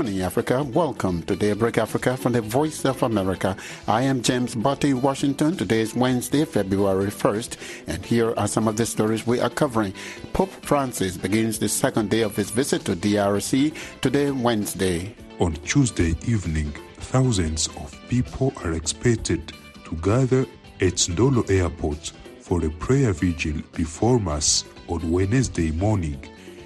morning, Africa. Welcome to Daybreak Africa from the Voice of America. I am James Butty, Washington. Today is Wednesday, February 1st, and here are some of the stories we are covering. Pope Francis begins the second day of his visit to DRC today, Wednesday. On Tuesday evening, thousands of people are expected to gather at Ndolo Airport for a prayer vigil before Mass on Wednesday morning.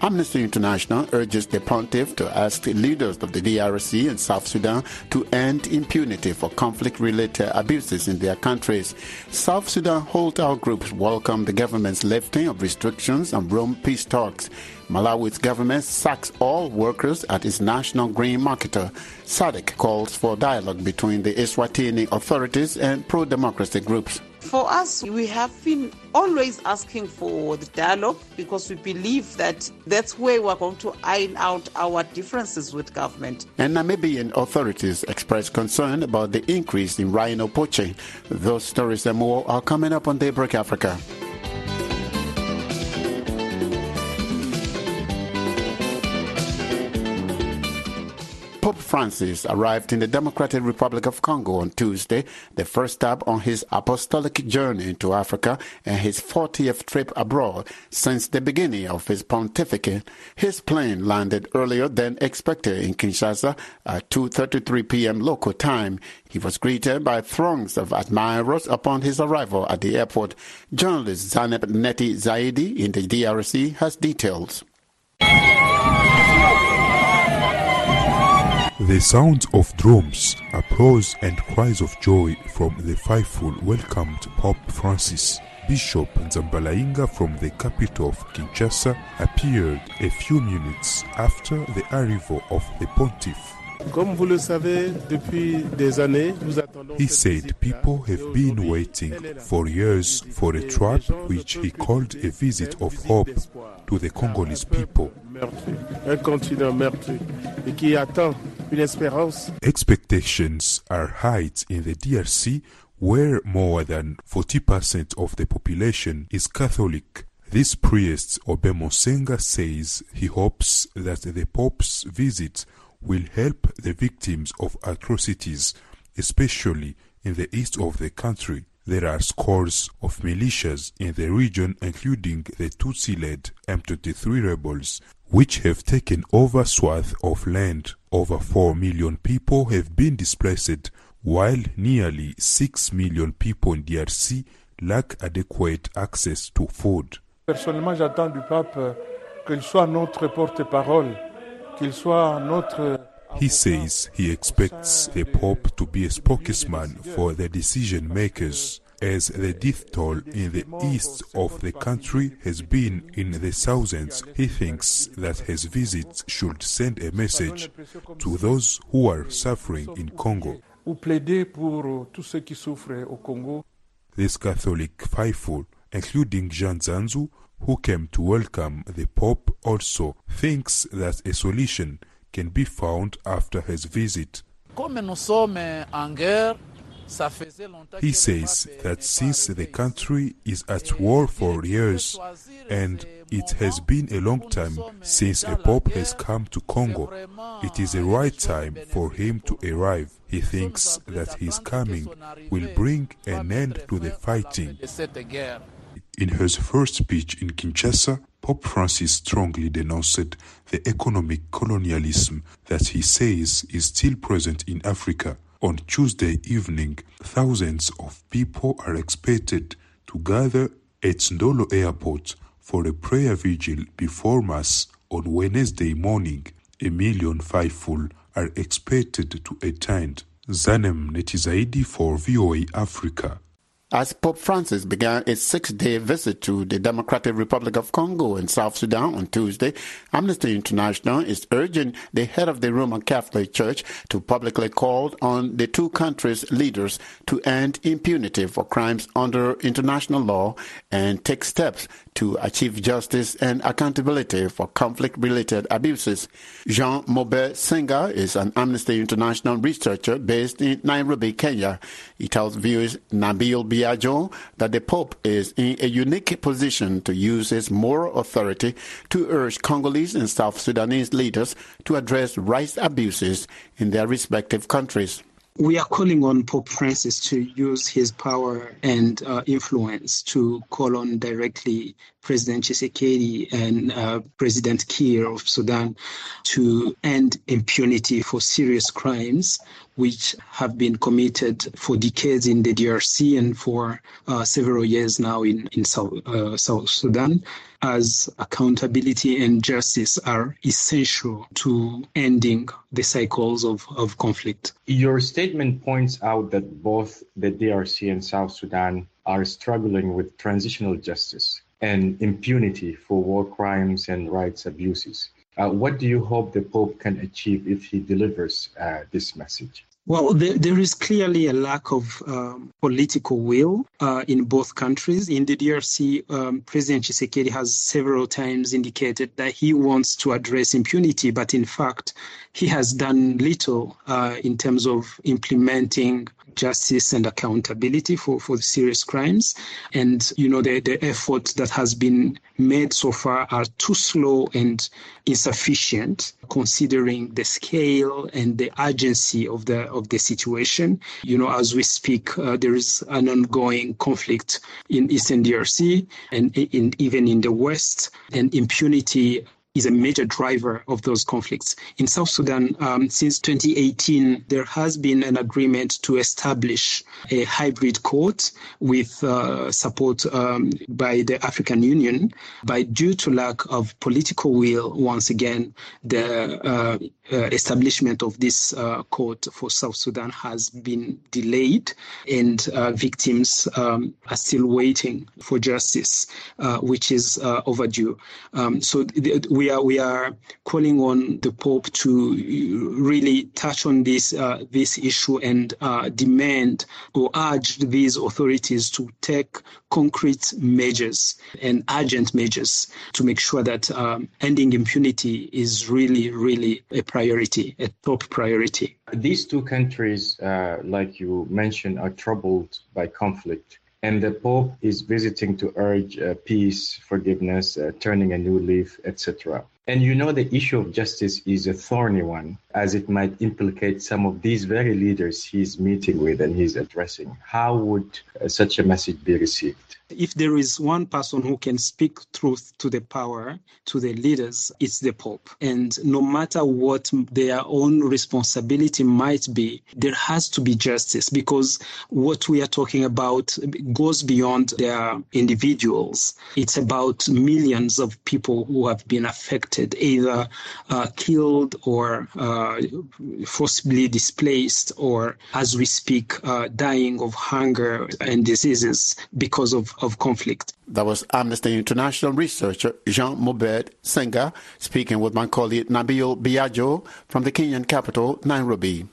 Amnesty International urges the pontiff to ask the leaders of the DRC and South Sudan to end impunity for conflict-related abuses in their countries. South Sudan holdout groups welcome the government's lifting of restrictions on Rome peace talks. Malawi's government sacks all workers at its national grain marketer. SADC calls for dialogue between the Eswatini authorities and pro-democracy groups. For us, we have been always asking for the dialogue because we believe that that's where we're going to iron out our differences with government. And Namibian authorities express concern about the increase in rhino poaching. Those stories and more are coming up on Daybreak Africa. Francis arrived in the Democratic Republic of Congo on Tuesday, the first stop on his apostolic journey to Africa and his 40th trip abroad since the beginning of his pontificate. His plane landed earlier than expected in Kinshasa at 2:33 p.m. local time. He was greeted by throngs of admirers upon his arrival at the airport. Journalist Zaneb Neti Zaidi in the DRC has details. The sounds of drums, applause, and cries of joy from the faithful welcomed Pope Francis. Bishop Nzambalainga from the capital of Kinshasa appeared a few minutes after the arrival of the pontiff. Comme vous le savez, depuis des années, nous attendons He said people have been waiting elle est là. for years for a trip which he called a visit of hope to the Congolese people. Expectations are high in the DRC where more than 40% of the population is Catholic. This priest Obemosenga says he hopes that the Pope's visit will help the victims of atrocities, especially in the east of the country. There are scores of militias in the region, including the Tutsi-led M23 rebels, which have taken over swath of land. Over 4 million people have been displaced, while nearly 6 million people in DRC lack adequate access to food. Personnellement, j'attends du pape euh, qu'il soit notre porte-parole, qu'il soit notre. He says he expects the Pope to be a spokesman for the decision makers, as the death toll in the east of the country has been in the thousands. He thinks that his visit should send a message to those who are suffering in Congo. Ou plaider pour tous ceux qui souffrent au Congo. This Catholic faithful, including Jean Zanzu, who came to welcome the Pope, also thinks that a solution can be found after his visit. Comme nous sommes en guerre, ça faisait longtemps He says that since the country is at war for years and it has been a long time since a pope has come to Congo, it is the right time for him to arrive. He thinks that his coming will bring an end to the fighting. de cette guerre. In his first speech in Kinshasa, Pope Francis strongly denounced the economic colonialism that he says is still present in Africa. On Tuesday evening, thousands of people are expected to gather at Ndolo Airport for a prayer vigil before Mass on Wednesday morning. A million faithful are expected to attend. Zanem Netizaidi for VOA Africa. As Pope Francis began a six-day visit to the Democratic Republic of Congo and South Sudan on Tuesday, Amnesty International is urging the head of the Roman Catholic Church to publicly call on the two countries' leaders to end impunity for crimes under international law and take steps to achieve justice and accountability for conflict-related abuses. Jean Mobert Senga is an Amnesty International researcher based in Nairobi, Kenya. He tells viewers Nabil Bia Biagio that the Pope is in a unique position to use his moral authority to urge Congolese and South Sudanese leaders to address rights abuses in their respective countries. We are calling on Pope Francis to use his power and uh, influence to call on directly President Tshisekedi and uh, President Kiir of Sudan to end impunity for serious crimes which have been committed for decades in the DRC and for uh, several years now in, in South, uh, South Sudan, as accountability and justice are essential to ending the cycles of, of conflict. Your statement points out that both the DRC and South Sudan are struggling with transitional justice and impunity for war crimes and rights abuses. Uh, what do you hope the Pope can achieve if he delivers uh, this message? Well, there, there is clearly a lack of um, political will uh, in both countries. In the DRC, um, President Tshisekedi has several times indicated that he wants to address impunity, but in fact, he has done little uh, in terms of implementing justice and accountability for, for serious crimes. And, you know, the, the effort that has been made so far are too slow and insufficient considering the scale and the urgency of the of the situation. You know, as we speak, uh, there is an ongoing conflict in Eastern DRC and in, even in the West, and impunity is a major driver of those conflicts. In South Sudan, um, since 2018, there has been an agreement to establish a hybrid court with uh, support um, by the African Union. But due to lack of political will, once again, the uh, uh, establishment of this uh, court for South Sudan has been delayed, and uh, victims um, are still waiting for justice, uh, which is overdue. Um, so th- we are we are calling on the Pope to really touch on this uh, this issue and demand or urge these authorities to take concrete measures and urgent measures to make sure that um, ending impunity is really really a priority, a top priority. These two countries, uh, like you mentioned, are troubled by conflict. And the Pope is visiting to urge uh, peace, forgiveness, uh, turning a new leaf, etc. And you know, the issue of justice is a thorny one, as it might implicate some of these very leaders he's meeting with and he's addressing. How would uh, such a message be received? If there is one person who can speak truth to the power, to the leaders, it's the Pope. And no matter what their own responsibility might be, there has to be justice because what we are talking about goes beyond their individuals. It's about millions of people who have been affected, either uh, killed or uh, forcibly displaced, or as we speak, uh, dying of hunger and diseases because of of conflict. That was Amnesty International researcher Jean Mobert Senga speaking with my colleague Nabil Biagio from the Kenyan capital, Nairobi.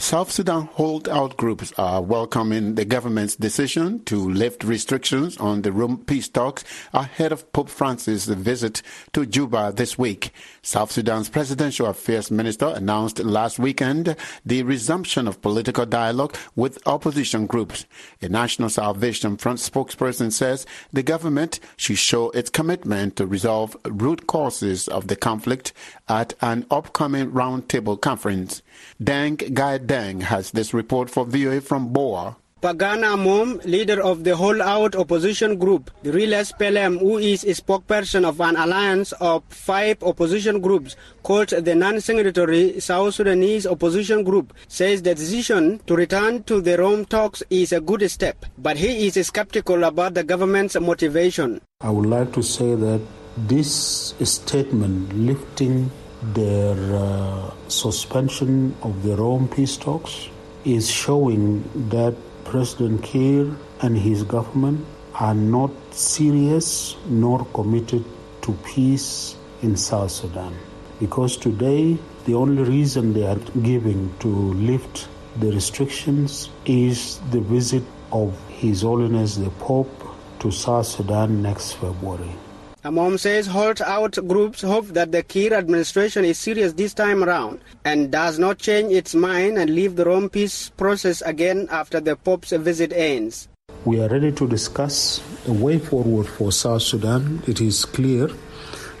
South Sudan holdout groups are welcoming the government's decision to lift restrictions on the Rome peace talks ahead of Pope Francis' visit to Juba this week. South Sudan's Presidential Affairs Minister announced last weekend the resumption of political dialogue with opposition groups. A National Salvation Front spokesperson says the government should show its commitment to resolve root causes of the conflict at an upcoming roundtable conference. Deng Ghai Deng has this report for VOA from Bor. Pagan Amum, leader of the holdout opposition group, the Real SPLM, who is a spokesperson of an alliance of five opposition groups called the non-signatory South Sudanese opposition group, says the decision to return to the Rome talks is a good step, but he is skeptical about the government's motivation. I would like to say that this statement lifting their uh, suspension of the Rome peace talks is showing that President Kiir and his government are not serious nor committed to peace in South Sudan. Because today, the only reason they are giving to lift the restrictions is the visit of His Holiness the Pope to South Sudan next February. Amum says hold-out groups hope that the Kiir administration is serious this time around and does not change its mind and leave the Rome peace process again after the Pope's visit ends. We are ready to discuss a way forward for South Sudan. It is clear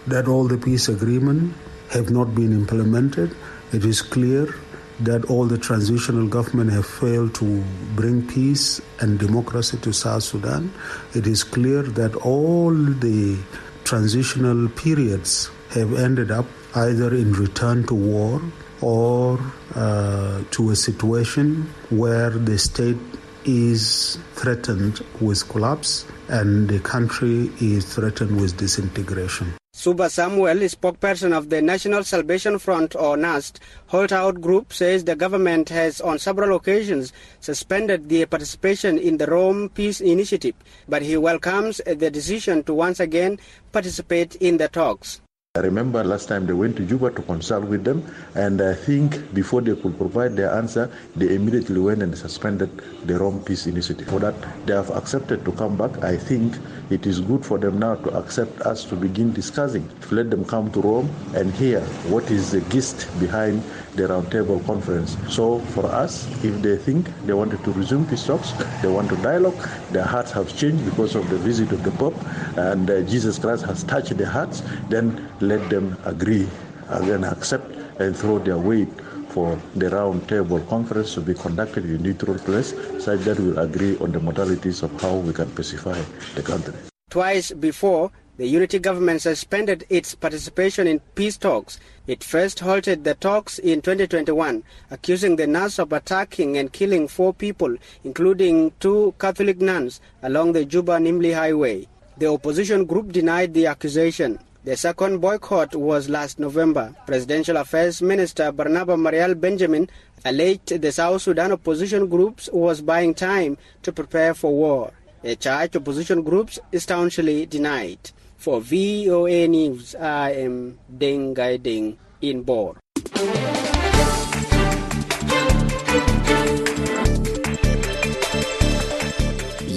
that all the peace agreements have not been implemented. It is clear that all the transitional government have failed to bring peace and democracy to South Sudan. It is clear that all the transitional periods have ended up either in return to war or uh, to a situation where the state is threatened with collapse and the country is threatened with disintegration. Suba Samuel, spokesperson of the National Salvation Front or NAST holdout group, says the government has on several occasions suspended their participation in the Rome Peace Initiative, but he welcomes the decision to once again participate in the talks. I remember last time they went to Juba to consult with them, and I think before they could provide their answer, they immediately went and suspended the Rome Peace Initiative. For that, they have accepted to come back. I think it is good for them now to accept us to begin discussing. To Let them come to Rome and hear what is the gist behind the roundtable conference. So for us, if they think they wanted to resume peace talks, they want to dialogue, their hearts have changed because of the visit of the Pope, and uh, Jesus Christ has touched their hearts, then let them agree and accept and throw their weight for the round table conference to be conducted in a neutral place such that we'll agree on the modalities of how we can pacify the country. Twice before, the unity government suspended its participation in peace talks. It first halted the talks in 2021, accusing the NAS of attacking and killing four people, including two Catholic nuns, along the Juba-Nimule highway. The opposition group denied the accusation. The second boycott was last November. Presidential Affairs Minister Barnaba Marial Benjamin alleged the South Sudan opposition groups was buying time to prepare for war. A charge opposition groups staunchly denied. For VOA News, I am Deng Ghai in Bor.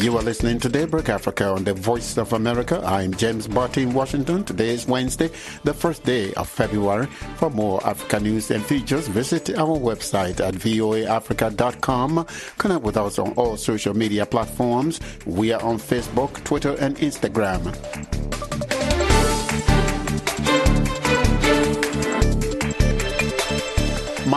You are listening to Daybreak Africa on the Voice of America. I'm James Butty in Washington. Today is Wednesday, the first day of February. For more Africa news and features, visit our website at voaafrica.com. Connect with us on all social media platforms. We are on Facebook, Twitter, and Instagram.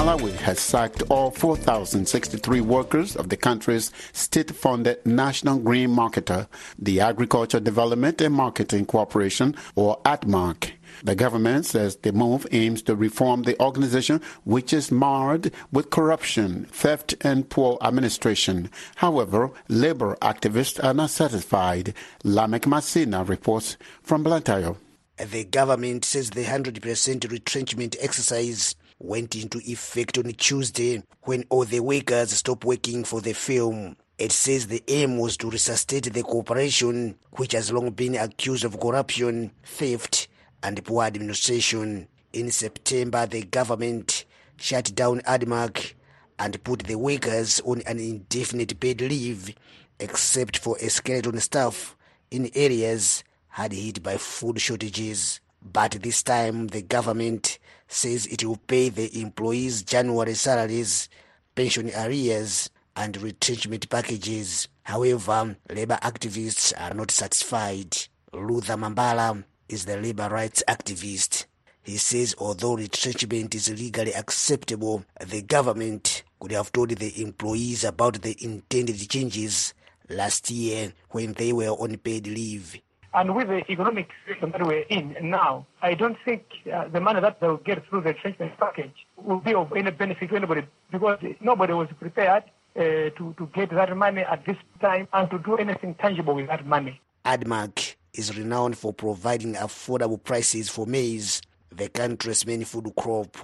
Malawi has sacked all 4,063 workers of the country's state-funded National Green Marketer, the Agriculture Development and Marketing Corporation, or ADMARC. The government says the move aims to reform the organization, which is marred with corruption, theft, and poor administration. However, labor activists are not satisfied. Lamek Masina reports from Blantyre. The government says the 100% retrenchment exercise went into effect on Tuesday when all the workers stopped working for the film. It says the aim was to resuscitate the corporation, which has long been accused of corruption, theft, and poor administration. In September, the government shut down ADMARC and put the workers on an indefinite paid leave, except for a skeleton staff in areas hard hit by food shortages. But this time, the government says it will pay the employees' January salaries, pension arrears, and retrenchment packages. However, labor activists are not satisfied. Luther Mambala is the labor rights activist. He says although retrenchment is legally acceptable, the government could have told the employees about the intended changes last year when they were on paid leave. And with the economic situation that we're in now, I don't think uh, the money that they'll get through the retrenchment package will be of any benefit to anybody because nobody was prepared uh, to, to get that money at this time and to do anything tangible with that money. ADMARC is renowned for providing affordable prices for maize, the country's main food crop.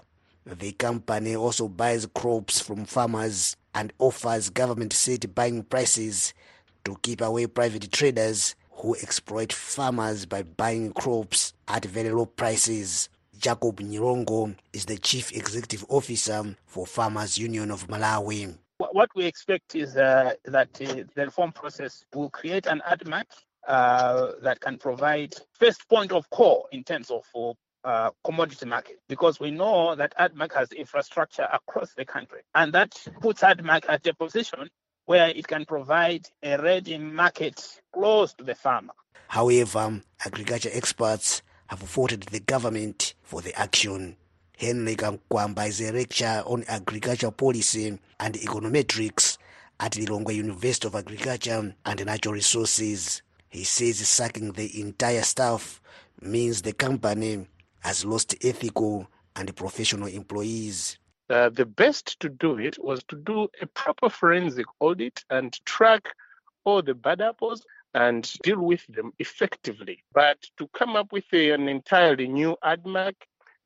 The company also buys crops from farmers and offers government set buying prices to keep away private traders who exploit farmers by buying crops at very low prices. Jacob Nyirongo is the chief executive officer for Farmers Union of Malawi. What we expect is uh, that uh, the reform process will create an ADMARC uh, that can provide first point of call in terms of uh, commodity market because we know that ADMARC has infrastructure across the country and that puts ADMARC at a position where it can provide a ready market close to the farmer. However, agriculture experts have faulted the government for the action. Henry Kamkwamba is a lecturer on agriculture policy and econometrics at the Lilongwe University of Agriculture and Natural Resources. He says sacking the entire staff means the company has lost ethical and professional employees. Uh, the best to do it was to do a proper forensic audit and track all the bad apples and deal with them effectively. But to come up with a, an entirely new ADMARC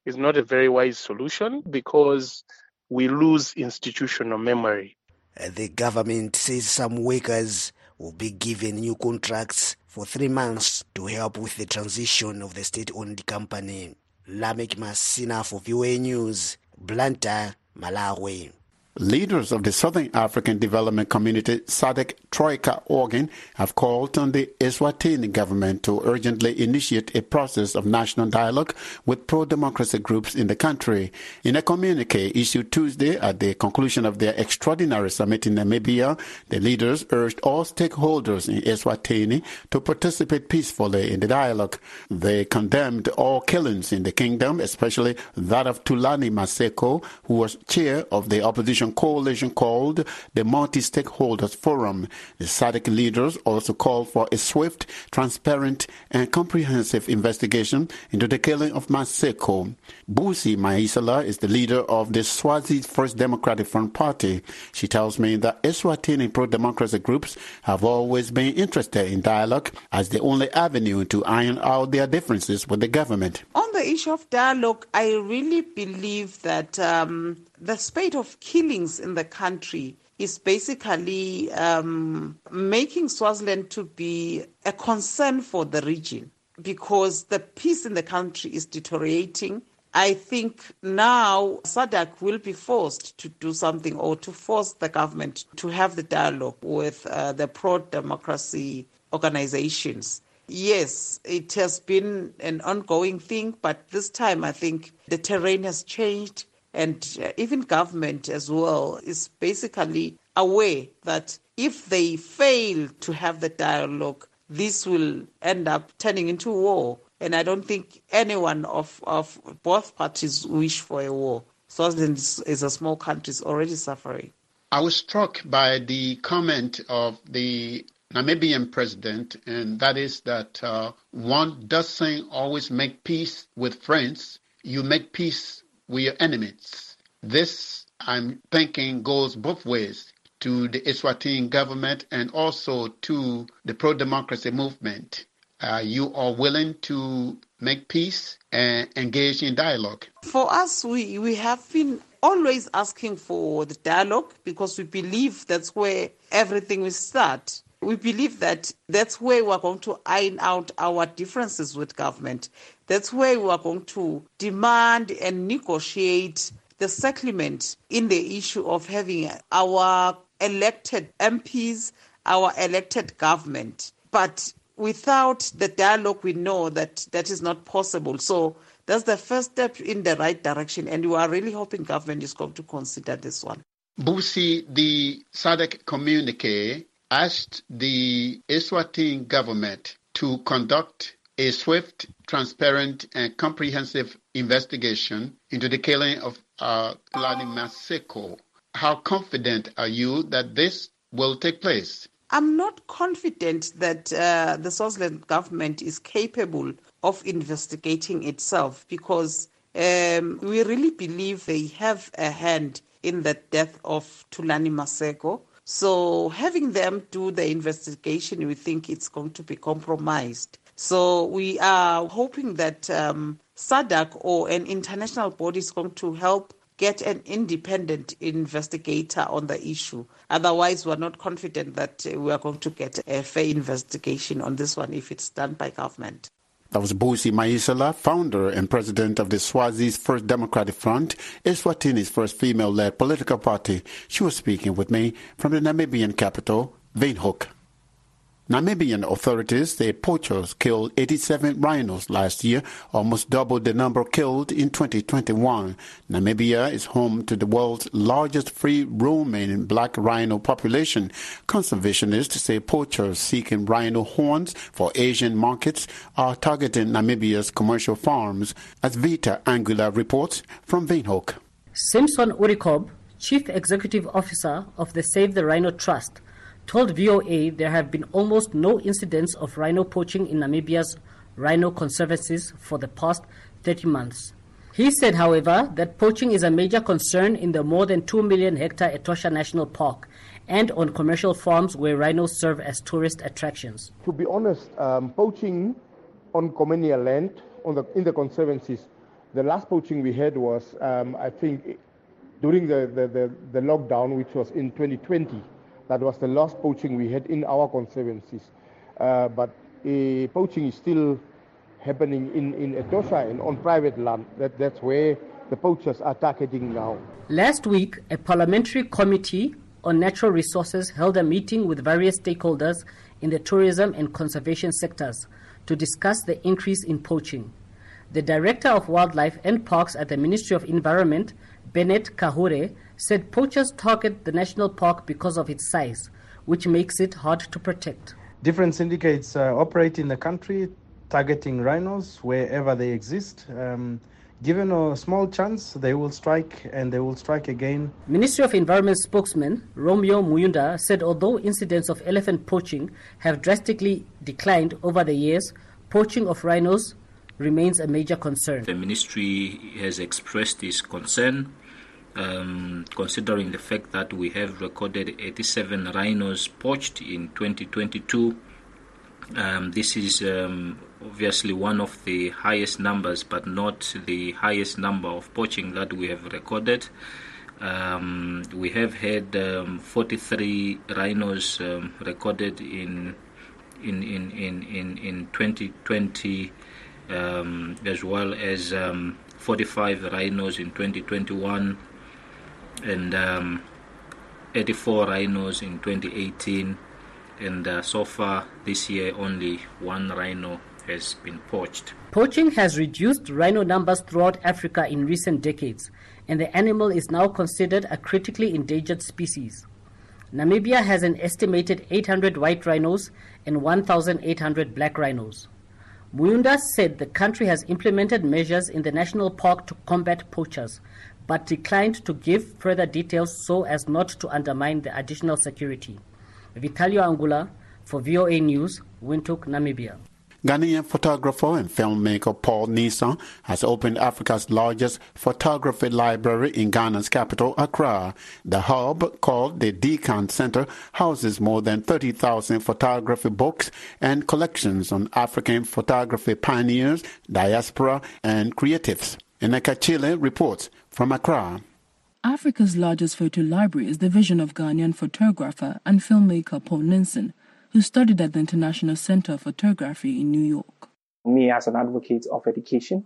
is not a very wise solution because we lose institutional memory. Uh, the government says some workers will be given new contracts for three months to help with the transition of the state-owned company. Lamek Masina for VOA News, Blantyre, Malawi. Leaders of the Southern African Development Community SADC Troika organ have called on the Eswatini government to urgently initiate a process of national dialogue with pro-democracy groups in the country. In a communique issued Tuesday at the conclusion of their extraordinary summit in Namibia, the leaders urged all stakeholders in Eswatini to participate peacefully in the dialogue. They condemned all killings in the kingdom, especially that of Thulani Maseko, who was chair of the opposition coalition called the Multi-Stakeholders Forum. The SADC leaders also called for a swift, transparent, and comprehensive investigation into the killing of Maseko. Busi Maisala is the leader of the Swazi First Democratic Front Party. She tells me that Eswatini pro-democracy groups have always been interested in dialogue as the only avenue to iron out their differences with the government. On the issue of dialogue, I really believe that um, the spate of killings in the country is basically um, making Swaziland to be a concern for the region because the peace in the country is deteriorating. I think now SADC will be forced to do something or to force the government to have the dialogue with uh, the pro democracy organizations. Yes, it has been an ongoing thing, but this time I think the terrain has changed and uh, even government as well is basically aware that if they fail to have the dialogue, this will end up turning into war. And I don't think anyone of, of both parties wish for a war. Is, is a small country, is already suffering. I was struck by the comment of the Namibian president, and that is that uh, one doesn't always make peace with friends. You make peace with are enemies. This, I'm thinking, goes both ways to the Eswatini government and also to the pro democracy movement. Uh, you are willing to make peace and engage in dialogue. For us, we, we have been always asking for the dialogue because we believe that's where everything will start. We believe that that's where we're going to iron out our differences with government. That's where we are going to demand and negotiate the settlement in the issue of having our elected MPs, our elected government. But without the dialogue, we know that that is not possible. So that's the first step in the right direction, and we are really hoping government is going to consider this one. Busi, the SADC communique asked the Eswatini government to conduct a swift, transparent, and comprehensive investigation into the killing of uh, Lani Maseko. How confident are you that this will take place? I'm not confident that uh, the Swaziland government is capable of investigating itself because um, we really believe they have a hand in the death of Thulani Maseko. So having them do the investigation, we think it's going to be compromised. So we are hoping that um, SADC or an international body is going to help get an independent investigator on the issue. Otherwise, we're not confident that we are going to get a fair investigation on this one if it's done by government. That was Busi Maisala, founder and president of the Swazi's First Democratic Front, Eswatini's first female-led political party. She was speaking with me from the Namibian capital, Windhoek. Namibian authorities say poachers killed 87 rhinos last year, almost double the number killed in 2021. Namibia is home to the world's largest free-roaming black rhino population. Conservationists say poachers seeking rhino horns for Asian markets are targeting Namibia's commercial farms, as Vita Angula reports from Windhoek. Simson Uri-Khob, Chief Executive Officer of the Save the Rhino Trust, told VOA there have been almost no incidents of rhino poaching in Namibia's rhino conservancies for the past 30 months. He said, however, that poaching is a major concern in the more than 2 million hectare Etosha National Park and on commercial farms where rhinos serve as tourist attractions. To be honest, um, poaching on communal land on the, in the conservancies, the last poaching we had was, um, I think, during the, the, the, the lockdown, which was in 2020. That was the last poaching we had in our conservancies. Uh, but uh, poaching is still happening in, in Etosha and on private land. That, that's where the poachers are targeting now. Last week, a parliamentary committee on natural resources held a meeting with various stakeholders in the tourism and conservation sectors to discuss the increase in poaching. The Director of Wildlife and Parks at the Ministry of Environment, Bennett Kahure, said poachers target the national park because of its size, which makes it hard to protect. Different syndicates uh, operate in the country, targeting rhinos wherever they exist. Um, given a small chance, they will strike and they will strike again. Ministry of Environment spokesman Romeo Muyunda said although incidents of elephant poaching have drastically declined over the years, poaching of rhinos remains a major concern. The ministry has expressed its concern um, considering the fact that we have recorded 87 rhinos poached in 2022. Um, this is um, obviously one of the highest numbers, but not the highest number of poaching that we have recorded. Um, we have had um, 43 rhinos um, recorded in in in in in, in 2020, as well as 45 rhinos in 2021 and um, 84 rhinos in 2018 and uh, so far this year only one rhino has been poached. Poaching has reduced rhino numbers throughout Africa in recent decades and the animal is now considered a critically endangered species. Namibia has an estimated 800 white rhinos and 1,800 black rhinos. Muyunda said the country has implemented measures in the national park to combat poachers, but declined to give further details so as not to undermine the additional security. Vitalio Angula for VOA News, Windhoek, Namibia. Ghanaian photographer and filmmaker Paul Ninson has opened Africa's largest photography library in Ghana's capital, Accra. The hub, called the Dikan Center, houses more than 30,000 photography books and collections on African photography pioneers, diaspora, and creatives. Eneka Chile reports from Accra. Africa's largest photo library is the vision of Ghanaian photographer and filmmaker Paul Ninson, who studied at the International Center for Photography in New York. Me, as an advocate of education,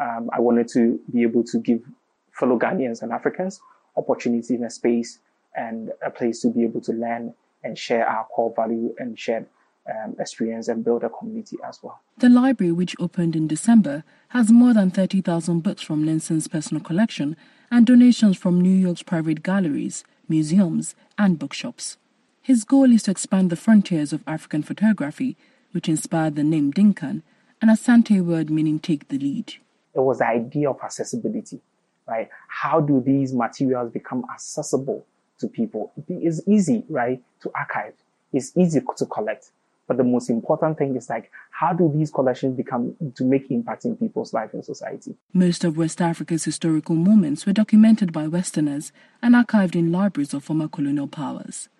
um, I wanted to be able to give fellow Ghanaians and Africans opportunity in a space and a place to be able to learn and share our core value and shared um, experience and build a community as well. The library, which opened in December, has more than 30,000 books from Ninson's personal collection and donations from New York's private galleries, museums, and bookshops. His goal is to expand the frontiers of African photography, which inspired the name Dinkan, an Asante word meaning take the lead. It was the idea of accessibility, right? How do these materials become accessible to people? It's easy, right, to archive. It's easy to collect. But the most important thing is like, how do these collections become to make impact in people's life and society? Most of West Africa's historical moments were documented by Westerners and archived in libraries of former colonial powers.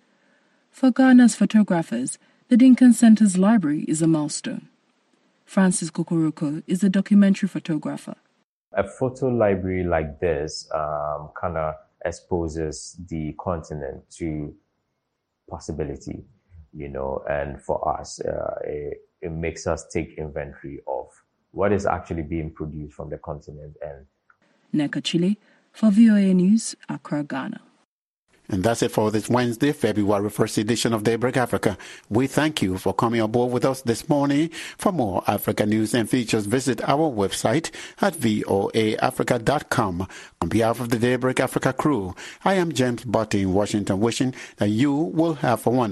For Ghana's photographers, the Dinkan Center's library is a milestone. Francis Kokoroko is a documentary photographer. A photo library like this um, kind of exposes the continent to possibility you know, and for us, uh, it, it makes us take inventory of what is actually being produced from the continent. And Neka Chile for VOA News, Accra, Ghana. And that's it for this Wednesday, February 1st edition of Daybreak Africa. We thank you for coming aboard with us this morning. For more Africa news and features, visit our website at voaafrica.com. On behalf of the Daybreak Africa crew, I am James Butty in Washington, wishing that you will have a wonderful